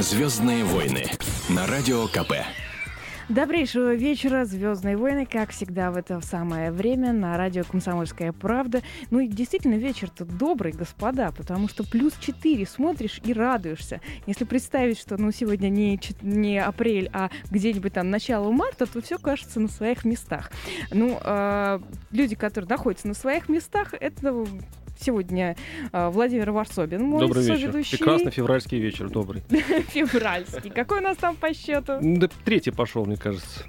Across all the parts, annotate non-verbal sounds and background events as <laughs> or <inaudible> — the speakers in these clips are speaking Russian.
Звездные войны на радио КП. Добрейшего вечера, Звездные войны, как всегда в это самое время на радио Комсомольская правда. Ну и действительно вечер-то добрый, господа, потому что плюс 4 смотришь и радуешься. Если представить, что ну сегодня не, не апрель, а где-нибудь там начало марта, то все кажется на своих местах. Ну, э, люди, которые находятся на своих местах, это сегодня э, Владимир Варсобин, мой Добрый соведущий. вечер. Прекрасный февральский вечер, добрый. <laughs> Февральский. Какой у нас там по счету? Да третий пошел, мне кажется.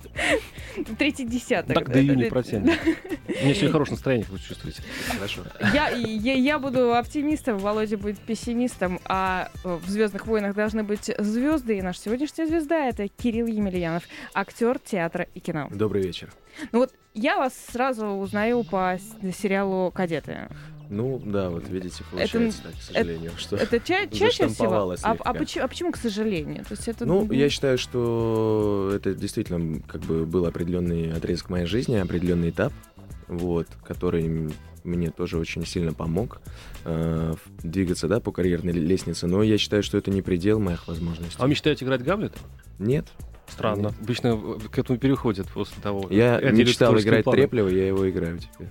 Третий десяток. Так до июня протянет. У меня сегодня хорошее настроение, как вы чувствуете. Хорошо. Я, я, я буду оптимистом, Володя будет пессимистом, а в «Звездных войнах» должны быть звезды, и наша сегодняшняя звезда — это Кирилл Емельянов, актер театра и кино. Добрый вечер. Ну вот я вас сразу узнаю по сериалу «Кадеты». Ну, да, вот видите, получается это, так, к сожалению. Это, что это ча- <laughs> чаще всего? А, а, почему, а почему, к сожалению? То есть это... Ну, я считаю, что это действительно как бы был определенный отрезок моей жизни, определенный этап, вот, который мне тоже очень сильно помог э, двигаться, да, по карьерной лестнице. Но я считаю, что это не предел моих возможностей. А вы мечтаете играть Гамлета? Нет. Странно. Нет. Обычно к этому переходит после того. Я мечтал играть планы. Треплева, я его играю теперь.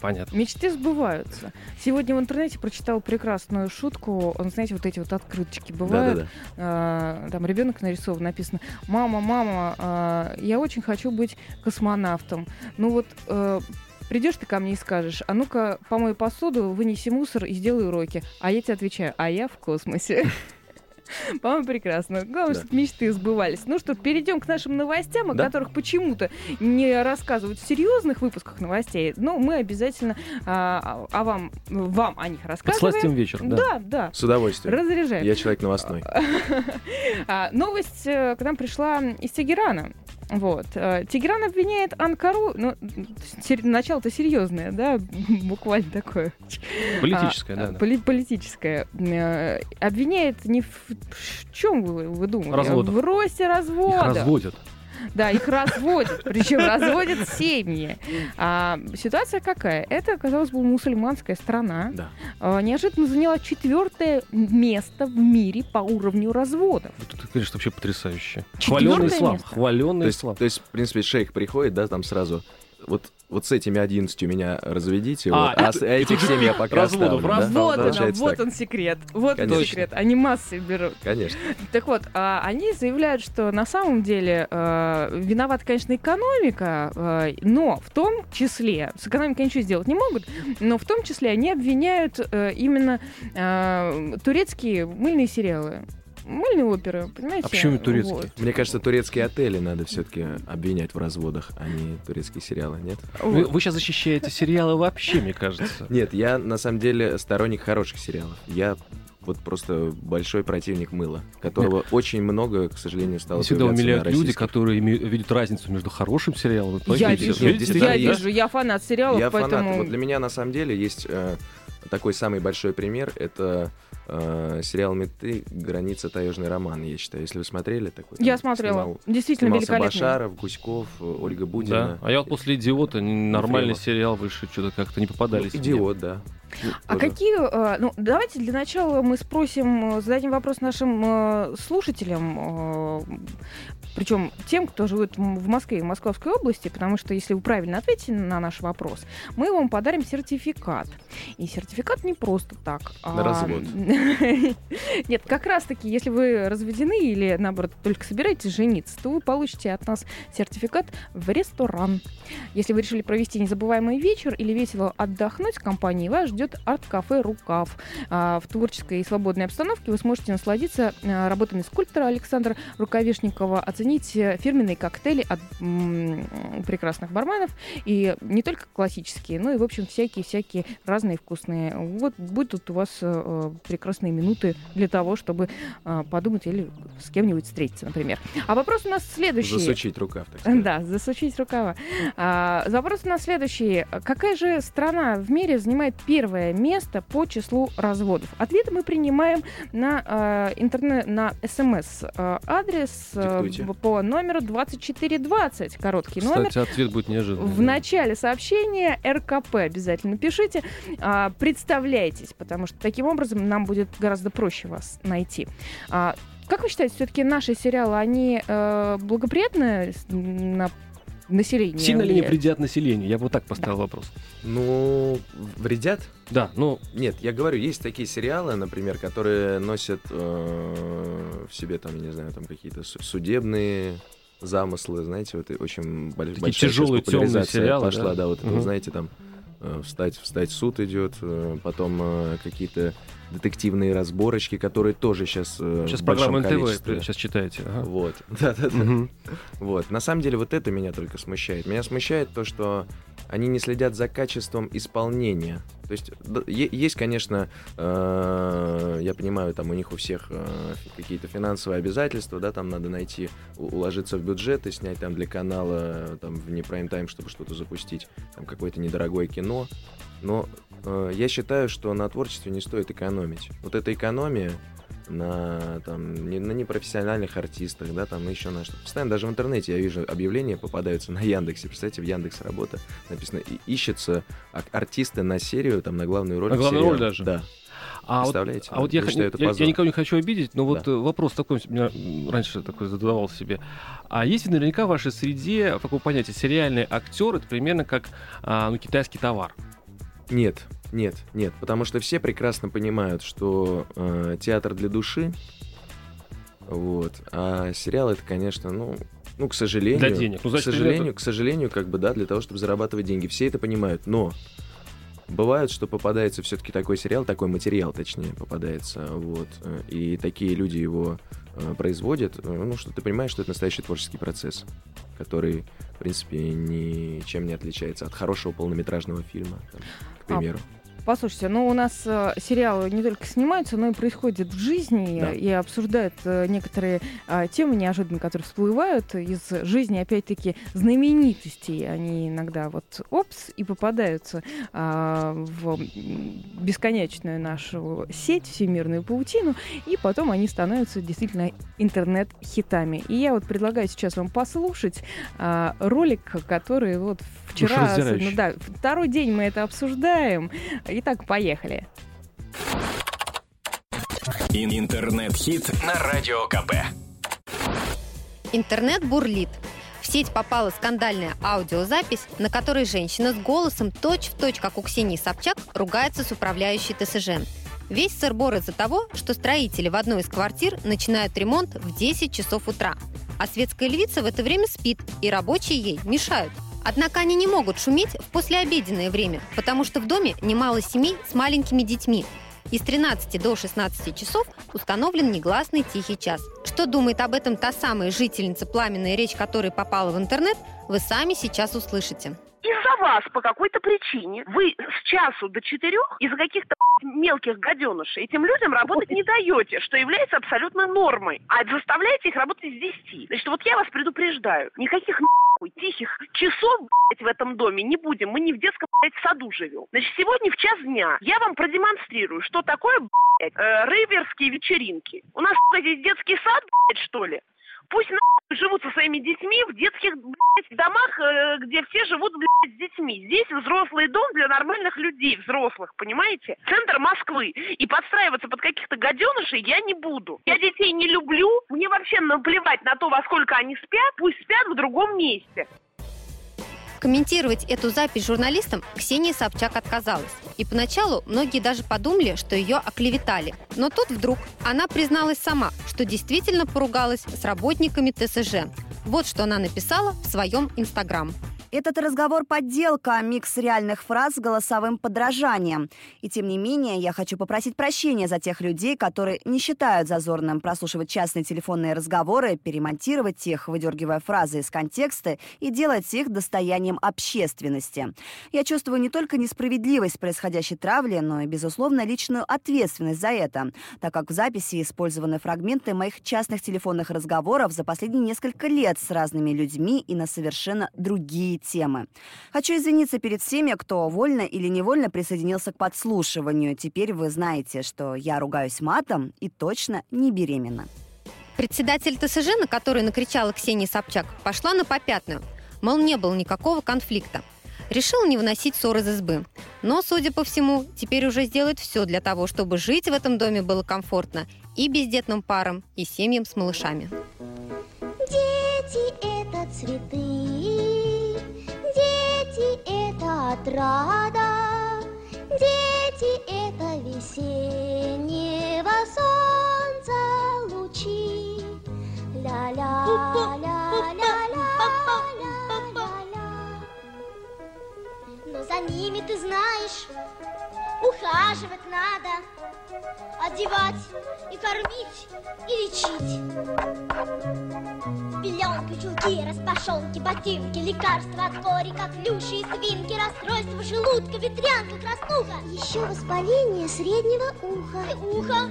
Понятно. Мечты сбываются. Сегодня в интернете прочитал прекрасную шутку. Он, знаете, вот эти вот открыточки бывают. Да, да, да. Там ребенок нарисован, написано: Мама, мама, э, я очень хочу быть космонавтом. Ну вот. Э, Придешь ты ко мне и скажешь, а ну-ка помой посуду, вынеси мусор и сделай уроки. А я тебе отвечаю, а я в космосе. <laughs> <laughs> По-моему, прекрасно. Главное, да. чтобы мечты сбывались. Ну что, перейдем к нашим новостям, о да? которых почему-то не рассказывают в серьезных выпусках новостей. Но мы обязательно а, а вам, вам о них рассказываем. Подсластим вечером, да? Да, да. С удовольствием. Разряжаем. Я человек новостной. <laughs> А, новость э, к нам пришла из Тегерана. Вот. Э, Тегеран обвиняет Анкару, ну, начало-то серьезное, да, <laughs> буквально такое. Политическое, а, да. Поли- политическое. Э, обвиняет не в, в чем вы, вы думаете? Разводов. В росте развода. Их разводят. Да, их разводят, причем разводят семьи. А, ситуация какая? Это, казалось бы, мусульманская страна. Да. А, неожиданно заняла четвертое место в мире по уровню разводов. Это, конечно, вообще потрясающе. Хваленный ислам. Хваленный ислам. То есть, в принципе, шейх приходит, да, там сразу вот, вот с этими 11 меня разведите, а, вот, а с этих 7 я пока разводов, оставлю, да? Вот, она, вот он секрет. Вот Конечно. он секрет. Они массы берут. Конечно. Так вот, а, они заявляют, что на самом деле а, виновата, конечно, экономика, а, но в том числе, с экономикой ничего сделать не могут, но в том числе они обвиняют а, именно а, турецкие мыльные сериалы мыльные оперы, понимаете? А почему турецкие? Вот. Мне кажется, турецкие отели надо все-таки обвинять в разводах, а не турецкие сериалы, нет? Вы, вы сейчас защищаете сериалы вообще, мне кажется. <laughs> Нет, я на самом деле сторонник хороших сериалов. Я вот просто большой противник мыла, которого Нет. очень много, к сожалению, стало Всегда умиляют люди, которые видят разницу между хорошим сериалом и плохим. Я вижу, я, вижу, я фанат сериалов, я поэтому... Фанат. Вот для меня на самом деле есть э, такой самый большой пример, это э, сериал «Меты. Граница таежный роман», я считаю. Если вы смотрели такой. Я смотрела. Снимал, Действительно великолепный. Башаров, Гуськов, Ольга Будина. Да? А я вот после «Идиота» нормальный сериал больше что-то как-то не попадались. Ну, «Идиот», да. А тоже. какие, э, ну, давайте для начала мы спросим, зададим вопрос нашим э, слушателям, э, причем тем, кто живет в Москве и в Московской области, потому что если вы правильно ответите на наш вопрос, мы вам подарим сертификат. И сертификат не просто так. На а... развод. <laughs> Нет, как раз-таки, если вы разведены или, наоборот, только собираетесь жениться, то вы получите от нас сертификат в ресторан. Если вы решили провести незабываемый вечер или весело отдохнуть в компании, вас ждет арт-кафе «Рукав». А, в творческой и свободной обстановке вы сможете насладиться а, работами скульптора Александра Рукавишникова, оценить фирменные коктейли от прекрасных барменов, и не только классические, но и, в общем, всякие-всякие разные вкусные. Вот будут у вас э, прекрасные минуты для того, чтобы э, подумать или с кем-нибудь встретиться, например. А вопрос у нас следующий. Засучить рукав, так <laughs> сказать. Да, засучить рукава. А, вопрос у нас следующий. Какая же страна в мире занимает первое первое место по числу разводов. Ответы мы принимаем на э, интернет, на смс э, адрес э, по номеру 2420. Короткий Кстати, номер. Кстати, ответ будет неожиданный. В начале сообщения РКП обязательно пишите. Э, представляйтесь, потому что таким образом нам будет гораздо проще вас найти. Э, как вы считаете, все-таки наши сериалы, они э, благоприятны на население? Сильно ли не вредят населению? Я бы вот так поставил да. вопрос. Ну, вредят? Да, ну... Нет, я говорю, есть такие сериалы, например, которые носят э, в себе, там, не знаю, там какие-то судебные замыслы, знаете, вот очень Такие большая тяжелые темные сериалы, пошла, да, да вот угу. знаете, там э, встать, встать суд идет, э, потом э, какие-то детективные разборочки, которые тоже сейчас Сейчас программа НТВ сейчас читаете. Ага. Вот, <laughs> да-да-да. Угу. Вот, на самом деле вот это меня только смущает. Меня смущает то, что они не следят за качеством исполнения. То есть есть, конечно, э, я понимаю, там у них у всех э, какие-то финансовые обязательства, да, там надо найти, уложиться в бюджет и снять там для канала там в не прайм тайм, чтобы что-то запустить, там какое-то недорогое кино. Но э, я считаю, что на творчестве не стоит экономить. Вот эта экономия, на, там, не, на непрофессиональных артистах, да, там еще на что. Постоянно даже в интернете я вижу объявления попадаются на Яндексе. Представляете, в Яндекс работа написано, ищется артисты на серию, там, на главную роль. На главную роль даже? Да. А Представляете? Вот, а вот я, я, я, я никого не хочу обидеть, но вот да. вопрос такой, меня раньше такой задавал себе. А есть наверняка в вашей среде такое понятие, сериальный актер, это примерно как а, ну, китайский товар? Нет, нет, нет, потому что все прекрасно понимают, что э, театр для души, вот, а сериал это, конечно, ну, ну, к сожалению, для денег. Ну, значит, к сожалению, к сожалению, как бы, да, для того, чтобы зарабатывать деньги. Все это понимают, но бывает, что попадается все-таки такой сериал, такой материал, точнее, попадается, вот, э, и такие люди его э, производят, э, ну, что ты понимаешь, что это настоящий творческий процесс, который, в принципе, ничем не отличается от хорошего полнометражного фильма, там, к примеру. А Послушайте, ну у нас э, сериалы не только снимаются, но и происходят в жизни да. и обсуждают э, некоторые э, темы неожиданно, которые всплывают из жизни, опять-таки, знаменитостей. Они иногда вот опс и попадаются э, в бесконечную нашу сеть, всемирную паутину, и потом они становятся действительно интернет-хитами. И я вот предлагаю сейчас вам послушать э, ролик, который вот вчера, ну да, второй день мы это обсуждаем. Итак, поехали. Интернет-хит на Радио КП. Интернет бурлит. В сеть попала скандальная аудиозапись, на которой женщина с голосом точь-в-точь, точь, как у Ксении Собчак, ругается с управляющей ТСЖ. Весь сырбор из-за того, что строители в одной из квартир начинают ремонт в 10 часов утра. А светская львица в это время спит, и рабочие ей мешают – Однако они не могут шуметь в послеобеденное время, потому что в доме немало семей с маленькими детьми. Из 13 до 16 часов установлен негласный тихий час. Что думает об этом та самая жительница, пламенная речь которой попала в интернет, вы сами сейчас услышите из-за вас по какой-то причине вы с часу до четырех из-за каких-то мелких гаденышей этим людям работать не даете, что является абсолютно нормой, а заставляете их работать с десяти. Значит, вот я вас предупреждаю, никаких тихих часов блядь, в этом доме не будем. Мы не в детском блядь, саду живем. Значит, сегодня в час дня я вам продемонстрирую, что такое блядь, э, рейверские вечеринки. У нас блядь, детский сад, блядь, что ли? Пусть нахуй живут со своими детьми в детских блядь, домах, э, где все живут блядь, с детьми. Здесь взрослый дом для нормальных людей, взрослых, понимаете? Центр Москвы. И подстраиваться под каких-то гаденышей я не буду. Я детей не люблю. Мне вообще наплевать на то, во сколько они спят. Пусть спят в другом месте. Комментировать эту запись журналистам Ксения Собчак отказалась. И поначалу многие даже подумали, что ее оклеветали. Но тут вдруг она призналась сама, что действительно поругалась с работниками ТСЖ. Вот что она написала в своем Инстаграм. Этот разговор – подделка, микс реальных фраз с голосовым подражанием. И тем не менее, я хочу попросить прощения за тех людей, которые не считают зазорным прослушивать частные телефонные разговоры, перемонтировать их, выдергивая фразы из контекста и делать их достоянием общественности. Я чувствую не только несправедливость происходящей травли, но и, безусловно, личную ответственность за это, так как в записи использованы фрагменты моих частных телефонных разговоров за последние несколько лет с разными людьми и на совершенно другие темы. Хочу извиниться перед всеми, кто вольно или невольно присоединился к подслушиванию. Теперь вы знаете, что я ругаюсь матом и точно не беременна. Председатель ТСЖ, на который накричала Ксения Собчак, пошла на попятную. Мол, не было никакого конфликта. Решила не выносить ссор из избы. Но, судя по всему, теперь уже сделает все для того, чтобы жить в этом доме было комфортно и бездетным парам, и семьям с малышами. Дети – это цветы, отрада, дети – это весеннего солнца лучи. Ля-ля, ля-ля, ля-ля-ля. Но за ними, ты знаешь, ухаживать надо, одевать и кормить и лечить. Пеленки, чулки, распашонки, ботинки, лекарства от кори, как плюши и свинки, расстройство желудка, ветрянка, краснуха. Еще воспаление среднего уха. И ухо,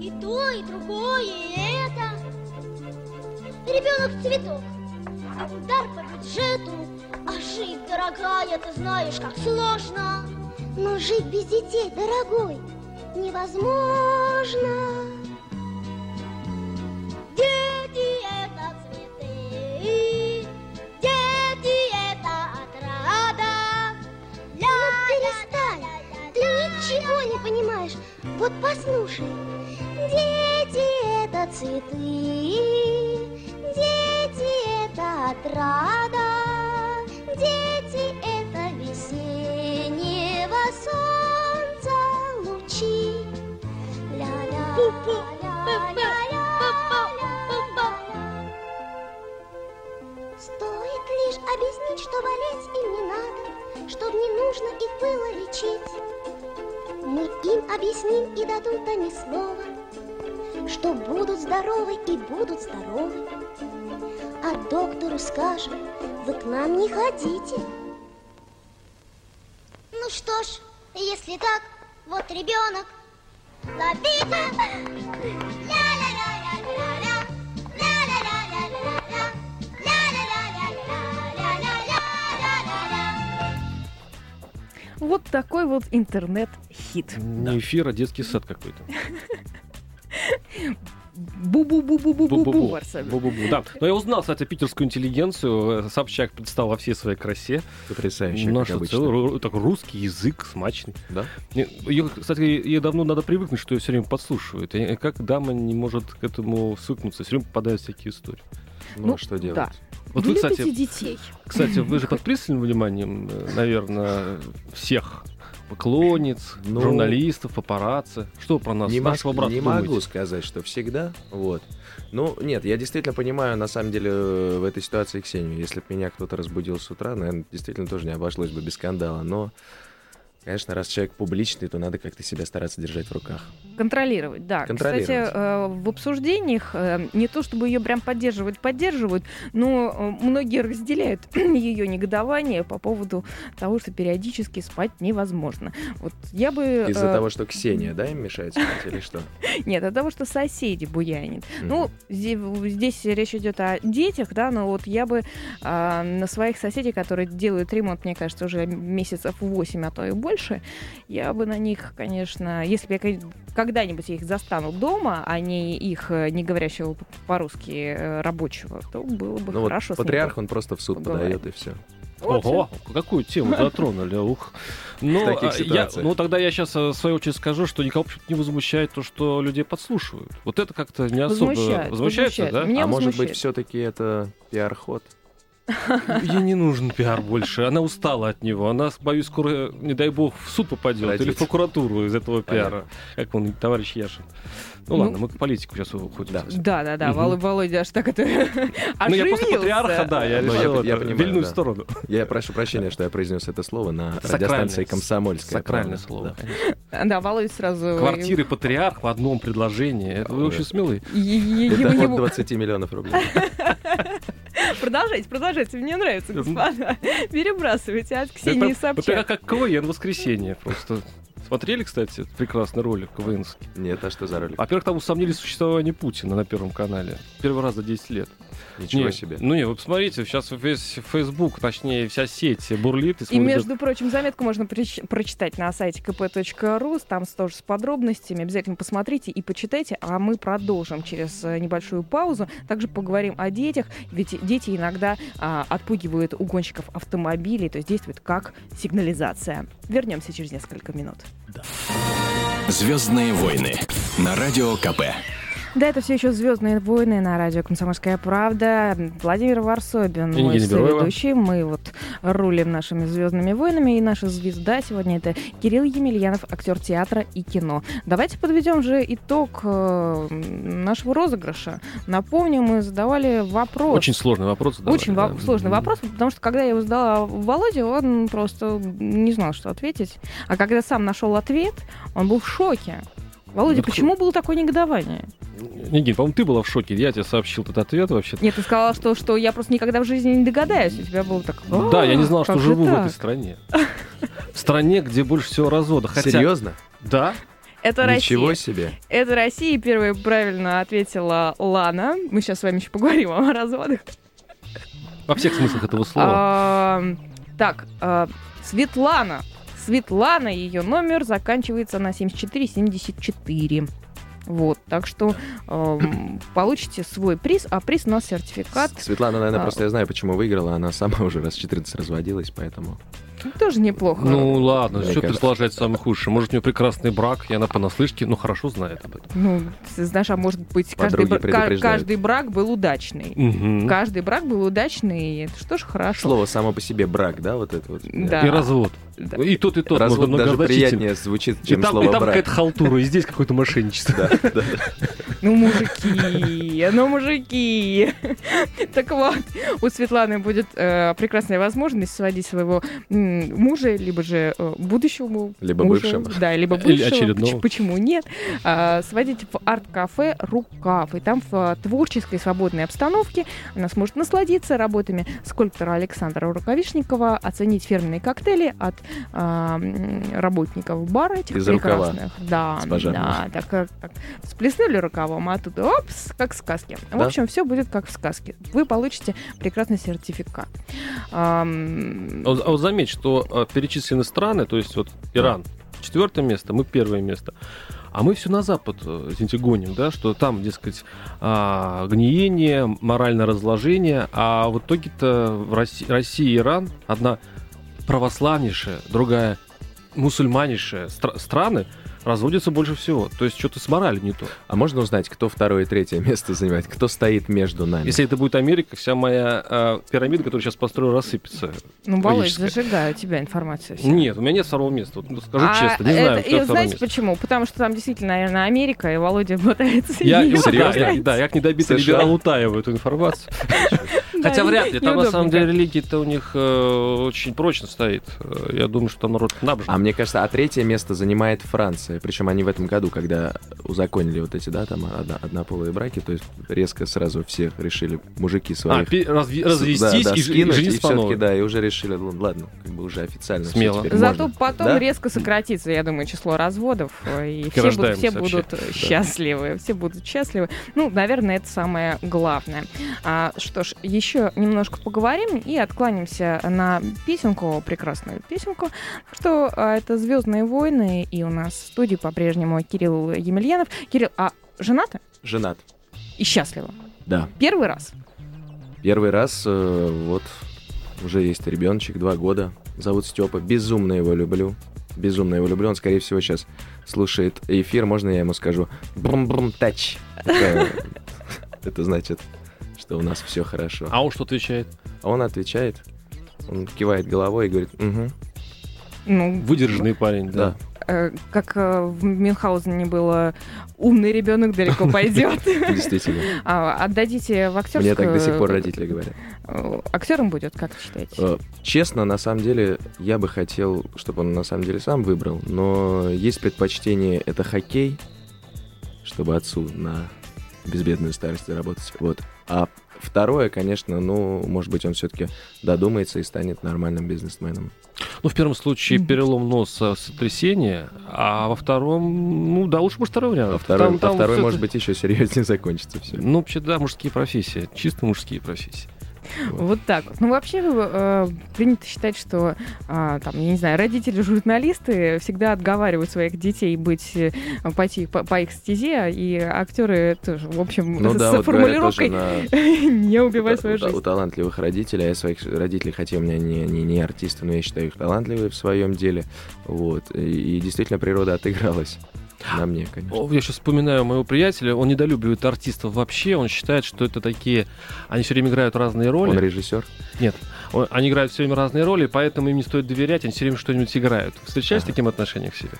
и то, и другое, и это. Ребенок цветок, удар по бюджету, а жить, дорогая, ты знаешь, как сложно. Но жить без детей, дорогой, невозможно. Дети – это цветы, дети – это отрада. Ну перестань, ты ничего не понимаешь. Вот послушай. Дети – это цветы, дети – это отрада, дети – Стоит лишь объяснить, что болеть им не надо, что не нужно их было лечить. Мы им объясним и дадут они слово, что будут здоровы и будут здоровы. А доктору скажем, вы к нам не ходите. Ну что ж, если так, вот ребенок. Вот такой вот интернет-хит. Не эфир, а детский сад какой-то. <laughs> Бу-бу-бу-бу-бу-бу-бу, Бу-бу-бу. Да. Но я узнал, кстати, питерскую интеллигенцию. Собчак предстал во всей своей красе. Потрясающе, а как целый такой русский язык, смачный. Да? Не, её, кстати, ей давно надо привыкнуть, что ее все время подслушивают. И как дама не может к этому свыкнуться, все время попадают всякие истории. Ну, Ну, а что делать? да. Вот вы вы, кстати, детей. Кстати, вы же под пристальным вниманием, наверное, всех поклонниц, Ну, журналистов, папарацци. Что про нас, не, нашего брата не думаете? могу сказать, что всегда. Вот. Ну, нет, я действительно понимаю, на самом деле, э, в этой ситуации Ксению. Если бы меня кто-то разбудил с утра, наверное, действительно тоже не обошлось бы без скандала. Но, конечно, раз человек публичный, то надо как-то себя стараться держать в руках. Контролировать, да. Контролировать. Кстати, э, в обсуждениях э, не то чтобы ее прям поддерживать, поддерживают, но э, многие разделяют <clears throat> ее негодование по поводу того, что периодически спать невозможно. Вот я бы... Из-за того, что Ксения, да, им мешает спать или что? <laughs> Нет, от того, что соседи буянят. Ну, здесь речь идет о детях, да, но вот я бы на своих соседей, которые делают ремонт, мне кажется, уже месяцев 8, а то и больше, я бы на них, конечно, если бы я ко- когда-нибудь их застану дома, а не их, э, не говорящего по-русски э, рабочего, то было бы Ну вот хорошо. ним патриарх, он просто в суд поговорить. подает и все. Вот Ого, какую тему затронули, ух. <laughs> Но, таких а, я, ну, тогда я сейчас, в свою очередь, скажу, что никого не возмущает то, что людей подслушивают. Вот это как-то не особо... Возмущает, Возмущается, возмущает. да? Меня а может быть, возмущает. все-таки это пиар-ход? Ей не нужен пиар больше. Она устала от него. Она, боюсь, скоро, не дай бог, в суд попадет или в прокуратуру из этого Понятно. пиара. Как он, товарищ Яшин. Ну, Ну, ладно, мы к политику сейчас уходим. да. Да, да, да, Мгм. Володя, аж так это <laughs> Ну, я оживился. патриарха, да, я Ну, я- решил я это, понимаю, вильнуть да. сторону. Я прошу прощения, что я произнес это слово на радиостанции «Комсомольская». Сакральное правда. слово. Да. Да, Володя сразу... Квартиры патриарх в одном предложении. Это вы очень ему- от ему- 20 миллионов рублей. <laughs> Продолжайте, продолжайте, мне нравится, господа. Перебрасывайте от Ксении прям- это Собчак. как КВН воскресенье просто. Смотрели, кстати, прекрасный ролик КВНский? Нет, а что за ролик? Во-первых, там усомнились в существовании Путина на Первом канале. Первый раз за 10 лет. Ничего Не, себе. Ну не, вы посмотрите, сейчас весь Facebook, точнее, вся сеть бурлит и И, смотрит. между прочим, заметку можно прич- прочитать на сайте kp.ru, там тоже с подробностями. Обязательно посмотрите и почитайте, а мы продолжим через э, небольшую паузу. Также поговорим о детях, ведь дети иногда а, отпугивают угонщиков автомобилей, то есть действуют как сигнализация. Вернемся через несколько минут. Звездные войны на радио КП. Да, это все еще Звездные войны на радио Комсомольская правда. Владимир Варсобин, И мой соведущий. Мы вот рулим нашими звездными войнами. И наша звезда сегодня это Кирилл Емельянов, актер театра и кино. Давайте подведем же итог э, нашего розыгрыша. Напомню, мы задавали вопрос. Очень сложный вопрос. задавали, Очень да. во- сложный вопрос, потому что когда я его задала Володе, он просто не знал, что ответить. А когда сам нашел ответ, он был в шоке. Володя, Ну, почему было такое негодование? Нигин, по-моему, ты была в шоке. Я тебе сообщил этот ответ вообще. Нет, ты сказала, что, что я просто никогда в жизни не догадаюсь. У тебя было так... «А, Да, я не знал, что живу в так?» этой стране. В стране, где больше всего развода. Хотя, Серьезно? Да, Это Ничего Россия. себе. Это Россия. Первая правильно ответила Лана. Мы сейчас с вами еще поговорим о разводах. во всех смыслах этого слова. Так, а, Светлана. Светлана, ее номер заканчивается на 7474. Вот, так что эм, <coughs> получите свой приз, а приз у нас сертификат. Светлана, наверное, А. просто я знаю, почему выиграла. Она сама уже раз 14 разводилась, поэтому... Тоже неплохо. Ну ладно, Мне что кажется. предположать самое худшее? Может, у нее прекрасный брак, и она понаслышке, ну, хорошо знает об этом. Ну, знаешь, а может быть, каждый, бра- каждый брак был удачный. Мгм. Каждый брак был удачный, и это что ж хорошо. Слово само по себе брак, да, вот это вот? Да. И развод. Да. И тот, и тот. Развод можно даже приятнее звучит, И чем там, и слово там брак. какая-то халтура, и здесь какое-то мошенничество. Да, да. Ну, мужики, ну, мужики. Так вот, у Светланы будет э, прекрасная возможность сводить своего мужа, либо же э, будущего му- Либо мужа, бывшего. Да, либо бывшего. очередного. Поч- Почему нет? А, сводить в арт-кафе «Рукав». И там в а, творческой свободной обстановке она сможет насладиться работами скульптора Александра Рукавишникова, оценить фирменные коктейли от а, работников бара этих Из рукава. прекрасных. Да, С пожарным. да, так, как- так всплеснули рукавом, а тут опс, как в сказке. В Да. общем, все будет как в сказке. Вы получите прекрасный сертификат. А а вот заметь, что э, перечислены страны, то есть вот Иран четвертое место, мы первое место. А мы все на Запад, э, извините, гоним, да, что там, дескать, а, гниение, моральное разложение, а в итоге-то Россия и Иран одна православнейшая, другая мусульманейшая стра- страны разводятся больше всего. То есть что-то с моралью не то. А можно узнать, кто второе и третье место занимает? Кто стоит между нами? Если это будет Америка, вся моя э, пирамида, которую сейчас построю, рассыпется. ну, логическое. зажигаю тебя информацию. всю. Нет, у меня нет второго места. Вот, ну, скажу А честно, не это- знаю, и кто второе знаете место. почему? Потому что там действительно, наверное, Америка, и Володя пытается Я, да, понять. я, да, я к недобитый США. либерал утаиваю эту информацию. <laughs> Хотя вряд ли, там на самом деле религия-то у них э, очень прочно стоит. Э, Я думаю, что там народ набожный. А мне кажется, а третье место занимает Франция. Причем они в этом году, когда узаконили вот эти, да, там одно- однополые браки, то есть резко сразу всех решили, мужики А, своих... пе- разви- с- развестись да, да, и, ж- и скинуть, жениться и да, и уже решили, ну, ладно, как бы уже официально Смело. Зато можно. потом Да? резко сократится, я думаю, число разводов, э, и все, будут, все будут счастливы, все будут счастливы. Ну, наверное, это самое главное. А, что ж, еще немножко поговорим и откланяемся на песенку, прекрасную песенку, что а, это «Звездные войны», и у нас студии по-прежнему Кирилл Емельянов. Кирилл, а женаты Женат. и счастливы? Да. Первый раз? Первый раз, э, вот, уже есть ребеночек, два года. Зовут Степа. Безумно его люблю. Безумно его люблю. Он, скорее всего, сейчас слушает эфир. Можно я ему скажу брум-брум тач? Это значит, что у нас все хорошо. А он что отвечает? А он отвечает, он кивает головой и говорит, угу, Ну, Выдержанный парень, да. да, как э, в Мюнхгаузене было «умный ребенок далеко <laughs> пойдет». действительно. А, отдадите в актерскую... Мне так до сих пор родители говорят. Э, Актером будет, как считаете? Э, Честно, на самом деле, я бы хотел, чтобы он на самом деле сам выбрал, но есть предпочтение это хоккей, чтобы отцу на безбедную старость работать. Вот. А второе, конечно, ну, может быть, он все-таки додумается и станет нормальным бизнесменом. Ну, в первом случае перелом носа, сотрясение, а во втором, ну, да, лучше, может, второй вариант. А второй, Там- а там второй всё может это- быть, еще серьезнее <laughs> закончится все. Ну, вообще, да, мужские профессии, чисто мужские профессии. Вот так вот. Ну, вообще, э, принято считать, что, а, там, я не знаю, родители-журналисты всегда отговаривают своих детей быть, э, пойти по, по их стезе, и актеры тоже, в общем, Ну с да, вот говорят формулировкой на <laughs> «не убивай у, свою у- жизнь». у талантливых родителей, я своих родителей, хотя у меня не, не, не артисты, но я считаю их талантливые в своем деле. Вот. И, и действительно природа отыгралась. На мне, конечно. Я сейчас вспоминаю моего приятеля, он недолюбливает артистов вообще, он считает, что это такие, они все время играют разные роли. Он режиссер. Нет, он- они играют все время разные роли, поэтому им не стоит доверять, они все время что-нибудь играют. Встречались с Ага. таким отношением к себе?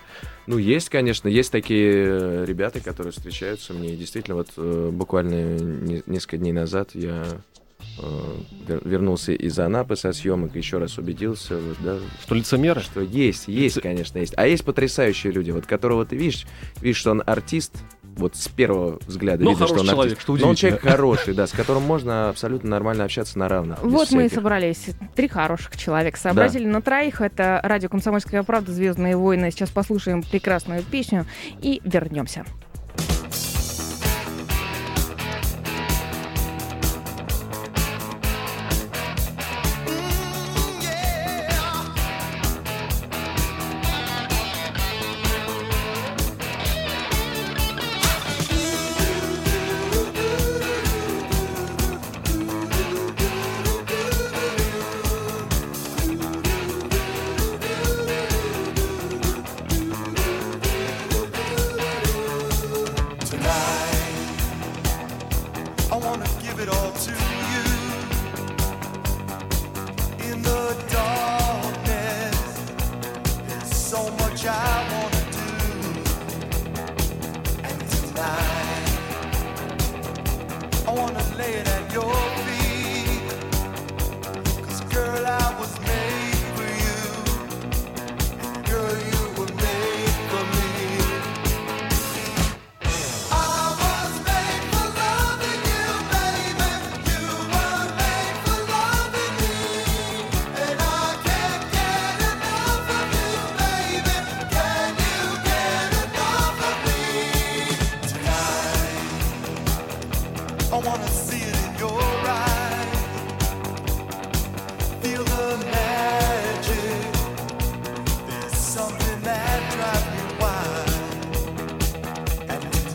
Ну, есть, конечно, есть такие э, ребята, которые встречаются мне. Действительно, вот э, буквально не- несколько дней назад я вернулся из Анапы со съемок, еще раз убедился, вот, да, Что лицемеры? что есть, есть, Лице- конечно, есть. А есть потрясающие люди, вот которого ты видишь, видишь, что он артист, вот с первого взгляда Но видно, что он человек, артист. что Но он человек хороший, да, с которым можно абсолютно нормально общаться на равных. Вот мы и собрались. Три хороших человека. Сообразили на троих. Это радио «Комсомольская правда», «Звездные войны». Сейчас послушаем прекрасную песню и вернемся.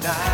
나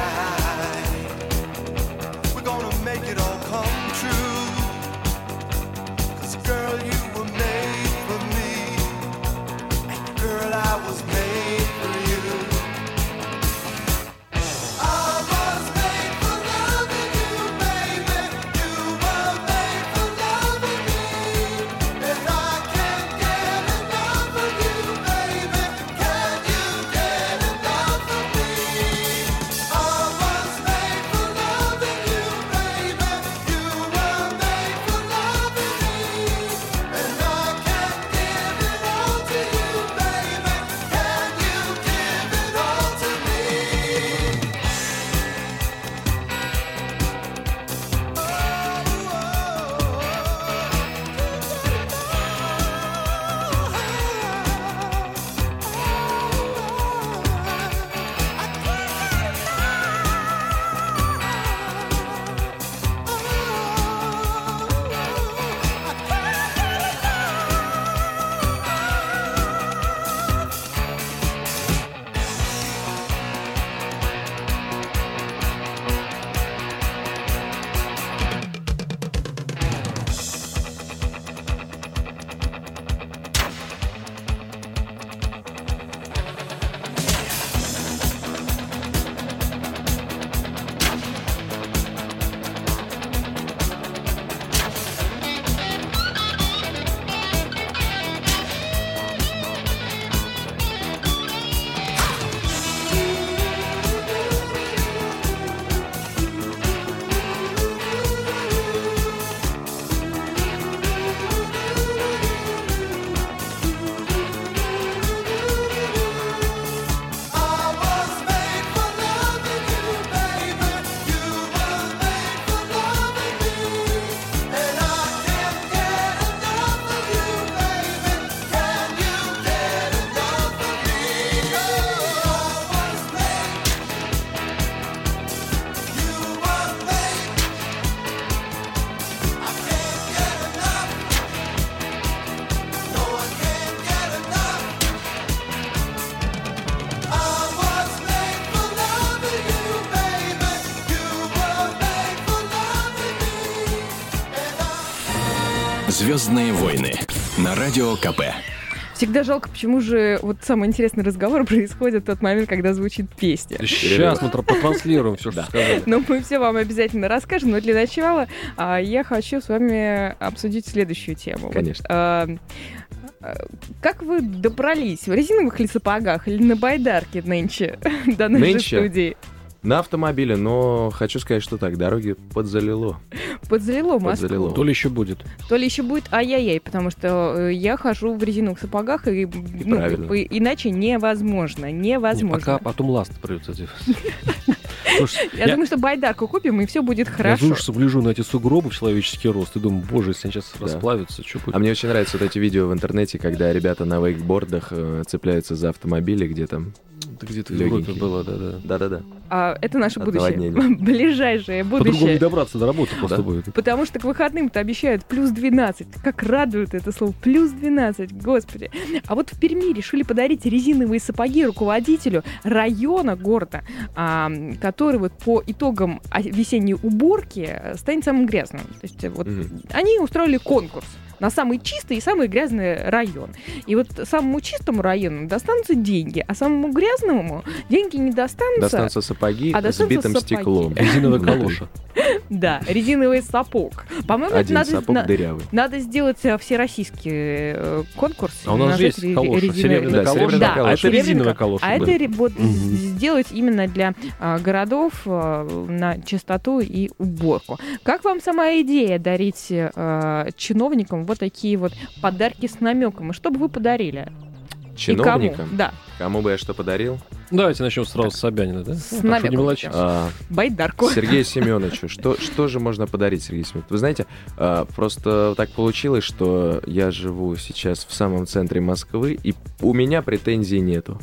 Звездные войны на радио КП. Всегда жалко, почему же вот самый интересный разговор <laughs> происходит в тот момент, когда звучит песня. Сейчас мы тр- потранслируем все, что сказали. <laughs> Но мы все вам обязательно расскажем. Но для начала а, я хочу с вами обсудить следующую тему. Конечно. а, а, как вы добрались? В резиновых ли сапогах или на байдарке нынче <laughs> до нашей студии? На автомобиле, но хочу сказать, что так, дороги подзалило. Подзалило Москву. Подзалило. То ли еще будет. То ли еще будет ай-яй-яй, потому что э, я хожу в резиновых сапогах, и, ну, правильно. иначе невозможно. Не, Невозможно. пока потом ласт придется делать. Слушай, <laughs> Я, думаю, что байдарку купим, и все будет Я хорошо. ужасом гляжу на эти сугробы в человеческий рост и думаю, боже, если они сейчас Да. расплавятся, что будет? А мне очень нравятся вот эти видео в интернете, когда ребята на вейкбордах э, цепляются за автомобили, где там... Это где-то в Европе было, да-да. Да-да-да. А, это наше От будущее. <laughs> Ближайшее По-другому не будущее. добраться до работы просто Да. будет. Потому что к выходным-то обещают плюс 12. Как радует это слово. Плюс 12, господи. А вот в Перми решили подарить резиновые сапоги руководителю района города, а, который вот по итогам весенней уборки э, станет самым грязным. То есть э, вот Мгм. они устроили конкурс на самый чистый и самый грязный район. И вот самому чистому району достанутся деньги, а самому грязному деньги не достанутся. Достанутся сапоги А с достанутся битым сапоги. стеклом. Резиновая калоша. Да, резиновый сапог. По-моему, это Один надо, сапог на- дырявый. надо сделать э, всероссийский э, конкурс. А у нас же есть калоша, резиновый- серебряная Да, калоша. Да, а это резиновая ка- калоша. А это вот сделать именно для а, городов а, на чистоту и уборку. Как вам сама идея дарить а, чиновникам вот такие вот подарки с намеком? И что бы вы подарили? И кому? Чиновникам? Да, Кому бы я что подарил? Давайте начнем сразу с Собянина, да? С Ну, так, намеком. А, байдарку. Сергею <laughs> Семеновичу. Что, что же можно подарить Сергею Семеновичу? Вы знаете, а, просто так получилось, что я живу сейчас в самом центре Москвы, и у меня претензий нету.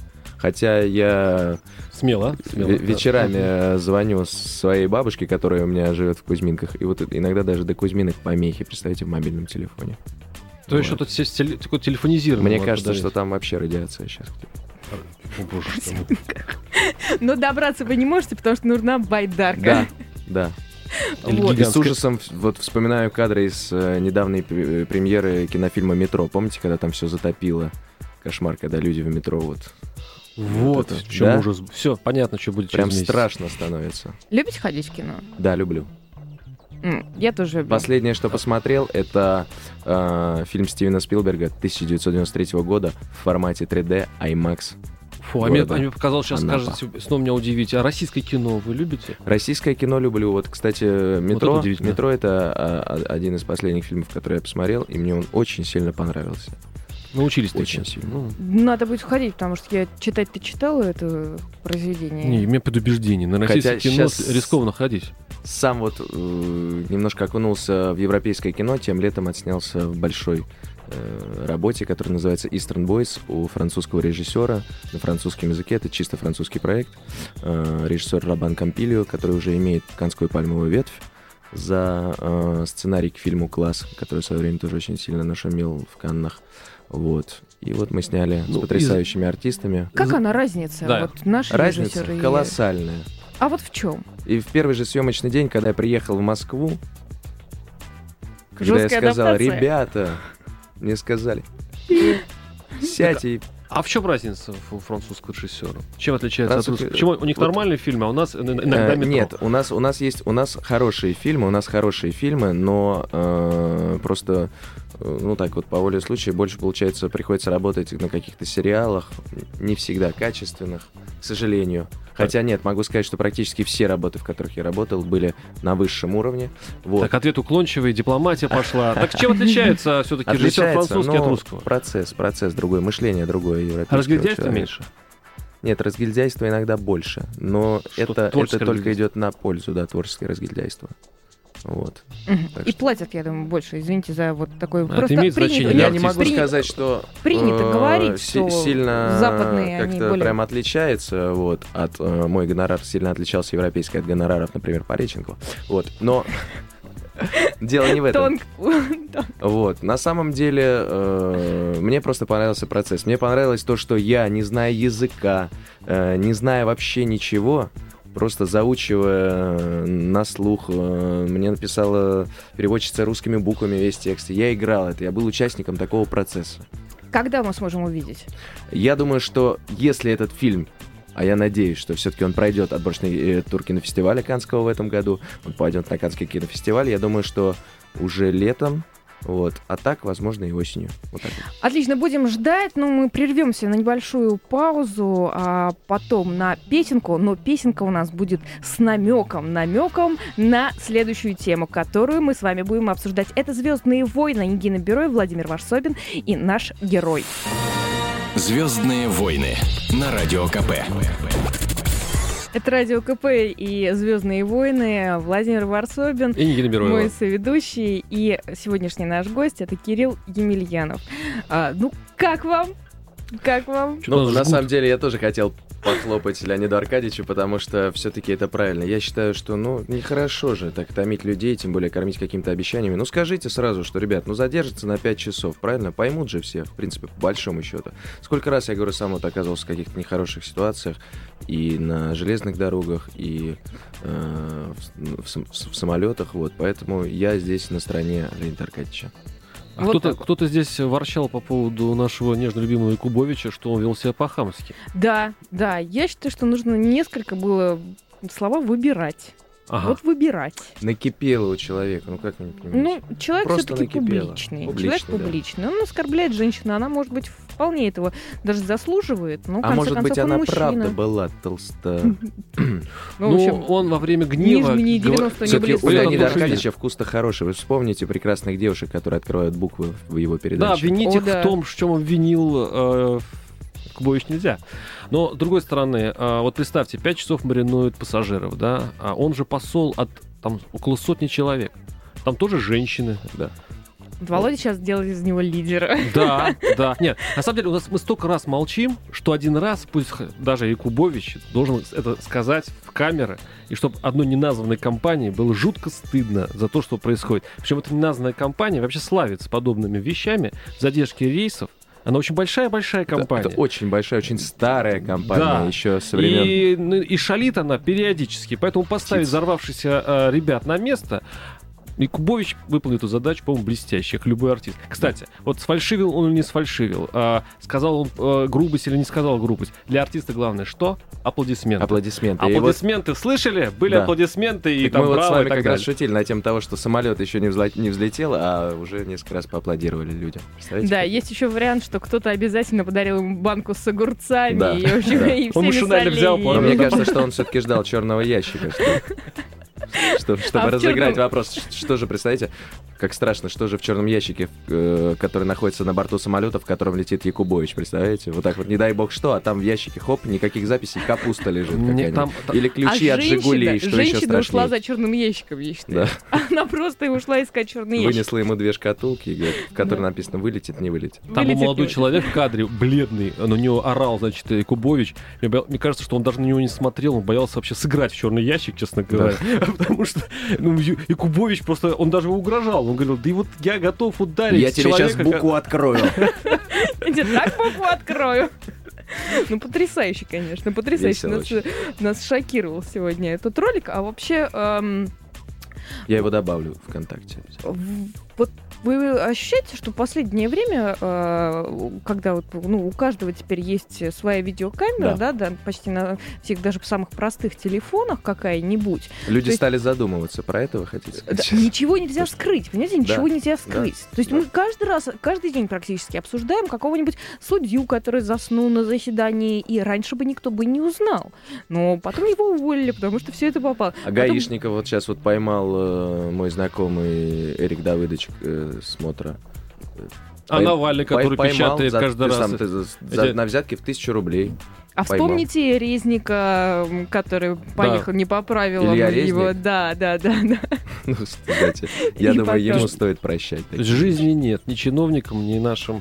Хотя я Смело, смело. ве- да. вечерами э, звоню своей бабушке, которая у меня живет в Кузьминках, и вот иногда даже до Кузьминок помехи, представьте, в мобильном телефоне. То есть Вот. что-то теле- такое телефонизированное. Мне кажется, подарить. что там вообще радиация сейчас. О, боже что мой. Но добраться вы не можете, потому что нужна байдарка. Да, да. <laughs> Вот. И с ужасом вот вспоминаю кадры из э, недавней пр- премьеры кинофильма «Метро». Помните, когда там все затопило? Кошмар, когда люди в метро вот. Вот, это, в чем да? ужас. Все, понятно, что будет Прям через месяц. страшно становится. Любите ходить в кино? Да, люблю. Я тоже люблю. Последнее, что посмотрел, это э, фильм Стивена Спилберга 1993 года в формате 3D IMAX. Фу, а мне, а мне показалось, сейчас Анапа. скажете, снова меня удивите. А российское кино вы любите? Российское кино люблю. Вот, кстати, «Метро», это удивительно. «Метро» — это а, а, один из последних фильмов, который я посмотрел, и мне он очень сильно понравился. Научились Очень таки. сильно. Ну, Надо будет ходить, потому что я читать-то читала это произведение. не, у меня предубеждение. На российское кино рискованно ходить. Сам вот э, немножко окунулся в европейское кино, тем летом отснялся в большой э, работе, которая называется Eastern Boys у французского режиссера на французском языке. Это чисто французский проект. Э, режиссер Рабан Кампилио, который уже имеет канскую пальмовую ветвь за э, сценарий к фильму «Класс», который в свое время тоже очень сильно нашумел в Каннах. Вот. И вот мы сняли Ну, с потрясающими артистами. Как она разница? Да. Вот наши Разница режиссеры и- колоссальная. А вот в чем? И в первый же съемочный день, когда я приехал в Москву, когда Жесткая я сказал, адаптация. ребята, мне сказали, <laughs> сядьте. и А в чем разница у французского режиссера? Чем отличается от Французский- русского? Почему у них вот- нормальные фильмы, а у нас ин- иногда Э, метро? Нет, у нас, у нас есть, у нас хорошие фильмы, у нас хорошие фильмы, но э, просто, ну так вот, по воле случая, больше, получается, приходится работать на каких-то сериалах, не всегда качественных, к сожалению. Хотя нет, могу сказать, что практически все работы, в которых я работал, были на высшем уровне. Вот. Так, ответ уклончивый, дипломатия пошла. <laughs> Так чем отличается все-таки режиссер французский от но русского? Процесс, процесс другой, мышление другое европейского разгильдяйство меньше? Нет, разгильдяйства иногда больше, но это, это только разгильдяйство. идет на пользу, да, творческое разгильдяйство. Вот. И что- платят, я думаю, больше. Извините за вот такой... это просто имеет принято- значение, Я не могу принято- сказать, что принято э, говорить, си- что сильно западные, они как-то более- прям отличается, вот, от э, мой гонорар сильно отличался европейский от гонораров, например, Пореченкова. Вот, но <laughs> дело не в этом. <laughs> Вот. На самом деле, э, мне просто понравился процесс. Мне понравилось то, что я, не зная языка, э, не зная вообще ничего, просто заучивая на слух, э, мне написала переводчица русскими буквами весь текст. Я играл это, я был участником такого процесса. Когда мы сможем увидеть? Я думаю, что если этот фильм, а я надеюсь, что все-таки он пройдет отборочный э, тур кинофестиваля Канского в этом году, он пойдет на Канский кинофестиваль, я думаю, что уже летом, вот, а так, возможно, и осенью. Вот так вот. Отлично, будем ждать, но мы прервемся на небольшую паузу, а потом на песенку, но песенка у нас будет с намеком, намеком на следующую тему, которую мы с вами будем обсуждать. Это «Звездные войны» Нигина Бюро, Владимир Варсобин и наш герой. Звездные войны на радио КП. Это Радио КП и «Звездные войны». Владимир Варсобин, И Нигина Бероева. мой соведущий. И сегодняшний наш гость — это Кирилл Емельянов. А, ну, как вам? Как вам? Ну, на самом деле, я тоже хотел похлопать Леониду Аркадьевичу, потому что все-таки это правильно. Я считаю, что, ну, нехорошо же так томить людей, тем более кормить какими-то обещаниями. Ну, скажите сразу, что, ребят, ну, задержится на 5 часов, правильно? Поймут же все, в принципе, по большому счету. Сколько раз, я говорю, сам вот оказывался в каких-то нехороших ситуациях и на железных дорогах, и э, в, в сам- в самолетах, вот. Поэтому я здесь на стороне Леонида Аркадьевича. А Вот кто-то, кто-то здесь ворчал по поводу нашего нежно любимого Якубовича, что он вел себя по-хамски. Да, да, я считаю, что нужно несколько было слова выбирать. Ага. Вот выбирать. Накипело у человека, ну как вы не понимаете? Ну, человек Просто все-таки публичный. Публичный, Человек да. публичный. Он оскорбляет женщину. Она, может быть, вполне этого даже заслуживает. В а может концов, быть, он она мужчина. правда была толста. Ну, <clears throat> Ну, он во время гнева... нижние говор- 90 не Все-таки были у Леонида. Аркадьевича вкус-то хороший. Вы вспомните прекрасных девушек, которые открывают буквы в его Да, передаче. да. в том, в чем обвинил э, Кубович нельзя. Но, с другой стороны, э, вот представьте, 5 часов маринуют пассажиров, да, а он же посол от там около сотни человек. Там тоже женщины. Да. Володя сейчас делает из него лидера. Да, <laughs> да. Нет, на самом деле у нас мы столько раз молчим, что один раз, пусть даже Якубович должен это сказать в камеры, и чтобы одной неназванной компании было жутко стыдно за то, что происходит. Причем эта неназванная компания вообще славится подобными вещами, задержки рейсов. Она очень большая-большая Это- компания. Это очень большая, очень старая компания, Да. еще со времен... И, ну, и шалит она периодически. Поэтому поставить Птиц. взорвавшихся э, ребят на место. И Кубович выполнил эту задачу, по-моему, блестяще, как любой артист. Кстати, вот сфальшивил он или не сфальшивил, а, сказал он э, грубость или не сказал грубость. Для артиста главное что? Аплодисменты. Аплодисменты. И вот Аплодисменты, слышали? Были Да. аплодисменты и так там мы вот с вами так как раз шутили на тему того, что самолет еще не, взло- не взлетел, а уже несколько раз поаплодировали людям. Представляете? Да, есть еще вариант, что кто-то обязательно подарил ему банку с огурцами Да. и, в общем, Да. и Он всеми машинально взял, мне кажется, что он все-таки ждал черного ящика, что- что- чтобы А разыграть чёрном- вопрос. Что же, представляете, как страшно, что же в черном ящике, э, который находится на борту самолета, в котором летит Якубович, представляете? Вот так вот, не дай бог что, а там в ящике, хоп, никаких записей, капуста лежит Не, какая-нибудь. там- там- Или ключи а от женщина, Жигулей, что еще женщина ушла страшнее. за черным ящиком, я считаю. Да. <laughs> Она просто и ушла искать черный ящик. Вынесла ему две шкатулки, говорит, в которой Да. написано «вылетит, не вылетит». Там Вылетит молодой человек в кадре, бледный, на него орал, значит, Якубович. Мне, кажется, что он даже на него не смотрел, он боялся вообще сыграть в черный ящик, честно говоря. <laughs> Потому что ну, Якубович просто, он даже угрожал. Он говорил, да и вот я готов ударить Я тебе сейчас букву открою. <laughs> Я тебе так букву открою. <laughs> Ну, потрясающе, конечно, потрясающе. Нас, нас шокировал сегодня этот ролик. А вообще, эм, Я его добавлю ВКонтакте. вот вы ощущаете, что в последнее время, э, когда вот, ну, у каждого теперь есть своя видеокамера, да, да, почти на всех даже в самых простых телефонах какая-нибудь, Люди есть- стали задумываться про это, вы хотите Да, сказать? ничего нельзя скрыть, понимаете, ничего Да, нельзя скрыть. То есть да. мы каждый раз, каждый день практически обсуждаем какого-нибудь судью, который заснул на заседании, и раньше бы никто бы не узнал. Но потом его уволили, потому что все это попало. А Потом- гаишников вот сейчас вот поймал э, мой знакомый Эрик Давыдович э, смотра. А Пой- Навальный, который Пой- поймал печатает за- каждый ты раз. сам, ты за, за- на взятке в тысячу рублей. А поймал. вспомните Резника, который поехал не по правилам. Илья его, Резник? да, да, да, да. <laughs> Ну, кстати, я думаю, ему стоит прощать. Жизни нет ни чиновникам, ни нашим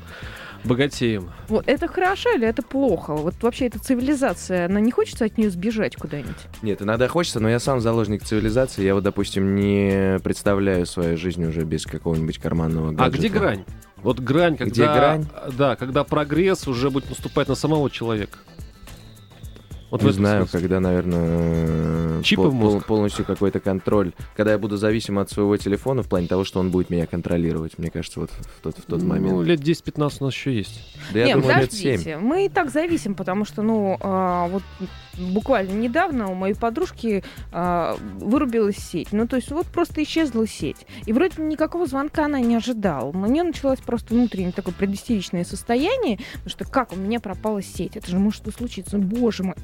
богатеям. Вот это хорошо или это плохо? Вот вообще эта цивилизация, она не хочется от нее сбежать куда-нибудь? Нет, иногда хочется, но я сам заложник цивилизации. Я вот, допустим, не представляю свою жизнь уже без какого-нибудь карманного А гаджета. где грань? Вот грань, когда... Где грань? Да, когда прогресс уже будет наступать на самого человека. Вот не знаю, смысле. когда, наверное, Чипы в мозг? полностью какой-то контроль. Когда я буду зависим от своего телефона в плане того, что он будет меня контролировать, мне кажется, вот в тот, в тот Ну, момент. лет 10-15 у нас еще есть. Да я Нет, думаю, лет подождите, 7. мы и так зависим, потому что, ну, а, вот буквально недавно у моей подружки а, вырубилась сеть. Ну, то есть вот просто исчезла сеть. И вроде никакого звонка она не ожидала. У нее началось просто внутреннее такое предистеричное состояние, потому что как у меня пропала сеть? Это же может случиться, боже мой.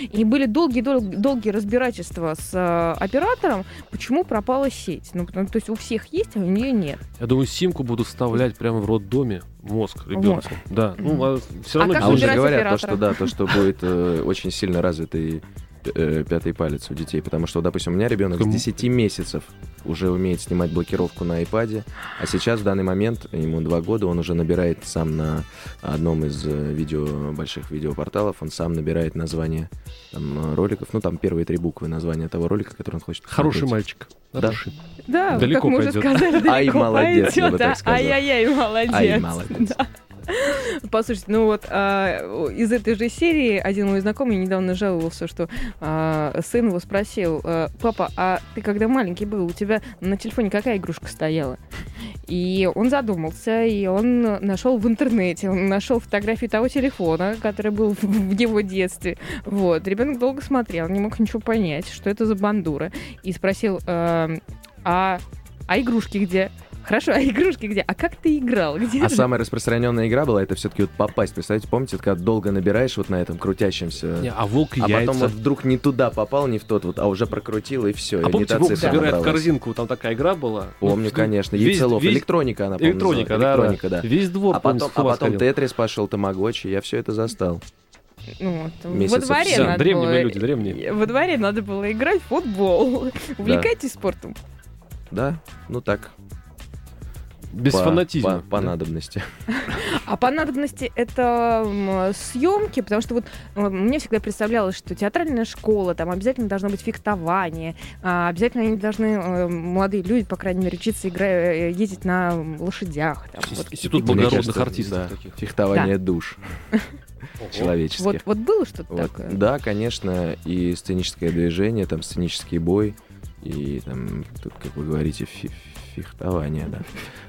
И были долгие, дол- долгие разбирательства с а, оператором, почему пропала сеть. Ну, потому- то есть у всех есть, а у нее нет. Я думаю, симку буду вставлять прямо в роддоме мозг ребенку. Да. Ну, Мгм. все равно А А уже говорят то, что да, то, что будет э, очень сильно развитый э, пятый палец у детей. Потому что, допустим, у меня ребенок с Кому? 10 месяцев уже умеет снимать блокировку на iPad, а сейчас в данный момент, ему два года, он уже набирает сам на одном из э, видео, больших видеопорталов, он сам набирает название там, э, роликов, ну там первые три буквы названия того ролика, который он хочет Хороший посмотреть. мальчик. Да. Хороший. Да, Далеко как мы уже пойдет. сказали, далеко Ай, молодец, я бы пойдет, так да. сказал. Ай-яй-яй, молодец. Ай, молодец. Да. <laughs> Послушайте, ну вот а, из этой же серии один мой знакомый недавно жаловался, что а, сын его спросил, а, папа, а ты когда маленький был, у тебя на телефоне какая игрушка стояла? И он задумался, и он нашел в интернете, он нашел фотографии того телефона, который был в- его детстве. Вот. Ребенок долго смотрел, не мог ничего понять, что это за бандура. И спросил, эм, а, а игрушки где? Хорошо, а игрушки где? А как ты играл? Где А же?» самая распространенная игра была, это все-таки вот попасть. Представляете, помните, когда долго набираешь вот на этом крутящемся... Не, а волк А яйца. потом вот вдруг не туда попал, не в тот вот, а уже прокрутил и все. А помните, волк собирает в корзинку, там такая игра была? Помню, Ну, конечно. весь- Яйцелов. весь- Электроника она, Электроника, да, Электроника, да. Весь двор, А потом, а потом. Тетрис пошел, Тамагочи, я все это застал. Ну, вот, во дворе надо Древние было... люди, древние. Во дворе надо было играть в футбол. Увлекайтесь спортом. Да, ну так. Без по, фанатизма. По, по надобности. <laughs> А по надобности это съемки, потому что вот э, мне всегда представлялось, что театральная школа, там обязательно должно быть фехтование, а, обязательно они должны, э, молодые люди, по крайней мере, учиться играть, ездить на лошадях. там, вот Институт благородных артистов да, таких. Фехтование душ Ого. <laughs> человеческих. Вот, вот было что-то Вот. такое? Да, конечно, и сценическое движение, там сценический бой, и там, тут, как вы говорите, фи- фехтование, да.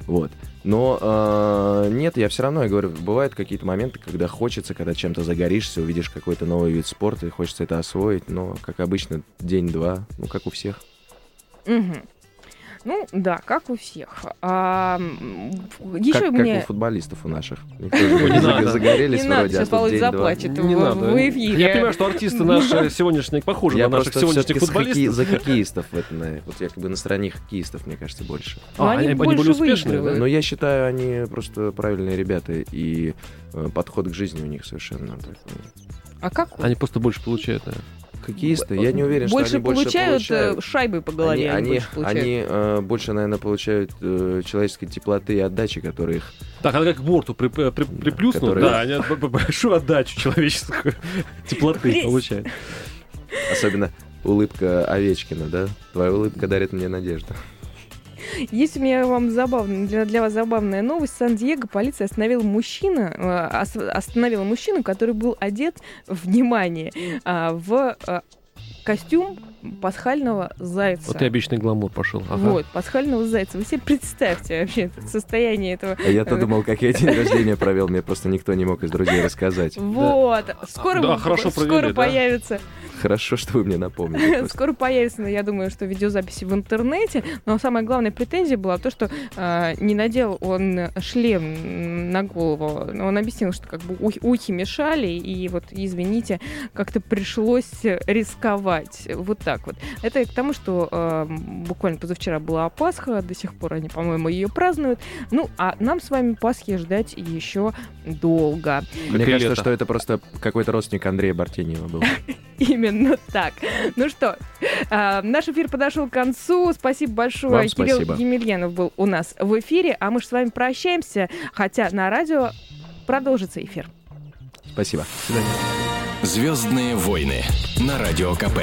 Вот. Но э, нет, я все равно, я говорю, бывают какие-то моменты, когда хочется, когда чем-то загоришься, увидишь какой-то новый вид спорта, и хочется это освоить, но, как обычно, день-два, ну, как у всех. Мгм. Ну, да, как у всех. А, еще как, мне... как у футболистов у наших. Они тоже Не загорелись Не надо, вроде, а сейчас тут заплачет Не в, эфире. Я понимаю, что артисты наши <laughs> сегодняшние похожи на наших сегодняшних футболистов. за хоккеистов. вот я как бы на стороне хоккеистов, мне кажется, больше. А, они они, были успешные? Но я считаю, они просто правильные ребята, и э, подход к жизни у них совершенно такой. А как Они просто больше получают, наверное. Хоккеисты, я не уверен, больше что они больше получают, э, получают. шайбы по голове. они, больше получают. они, э, больше, наверное, получают э, человеческой теплоты и отдачи, которые их... Так, она как к борту при, при- приплюснут, Которые- да, они большую отдачу человеческую <laughs> теплоты получают. Особенно улыбка Овечкина, да? Твоя улыбка дарит мне надежду. Есть у меня вам забавная, для, для вас забавная новость. Сан-Диего полиция остановила мужчина, э, ос- остановила мужчину, который был одет, внимание, а, в а, костюм пасхального зайца. Вот и обычный гламур пошел. Ага. Вот, пасхального зайца. Вы себе представьте вообще состояние этого. А я-то думал, как я день рождения провел, мне просто никто не мог из друзей рассказать. Вот. Скоро, Да, хорошо скоро провели, да. появится Хорошо, что вы мне напомнили. просто. <laughs> Скоро появится, я думаю, что видеозаписи в интернете. Но самая главная претензия была то, что а, не надел он шлем на голову. Он объяснил, что как бы ух- ухи мешали, и вот, извините, как-то пришлось рисковать. Вот так вот. Это к тому, что а, буквально позавчера была Пасха, до сих пор они, по-моему, ее празднуют. Ну, а нам с вами Пасхи ждать еще долго. Мне Как и кажется, лето. что это просто какой-то родственник Андрея Бартенева был. <laughs> Именно так. Ну что, а, наш эфир подошел к концу. Спасибо большое. Вам Кирилл спасибо. Емельянов был у нас в эфире, а мы же с вами прощаемся, хотя на радио продолжится эфир. Спасибо. Звездные войны на радио КП.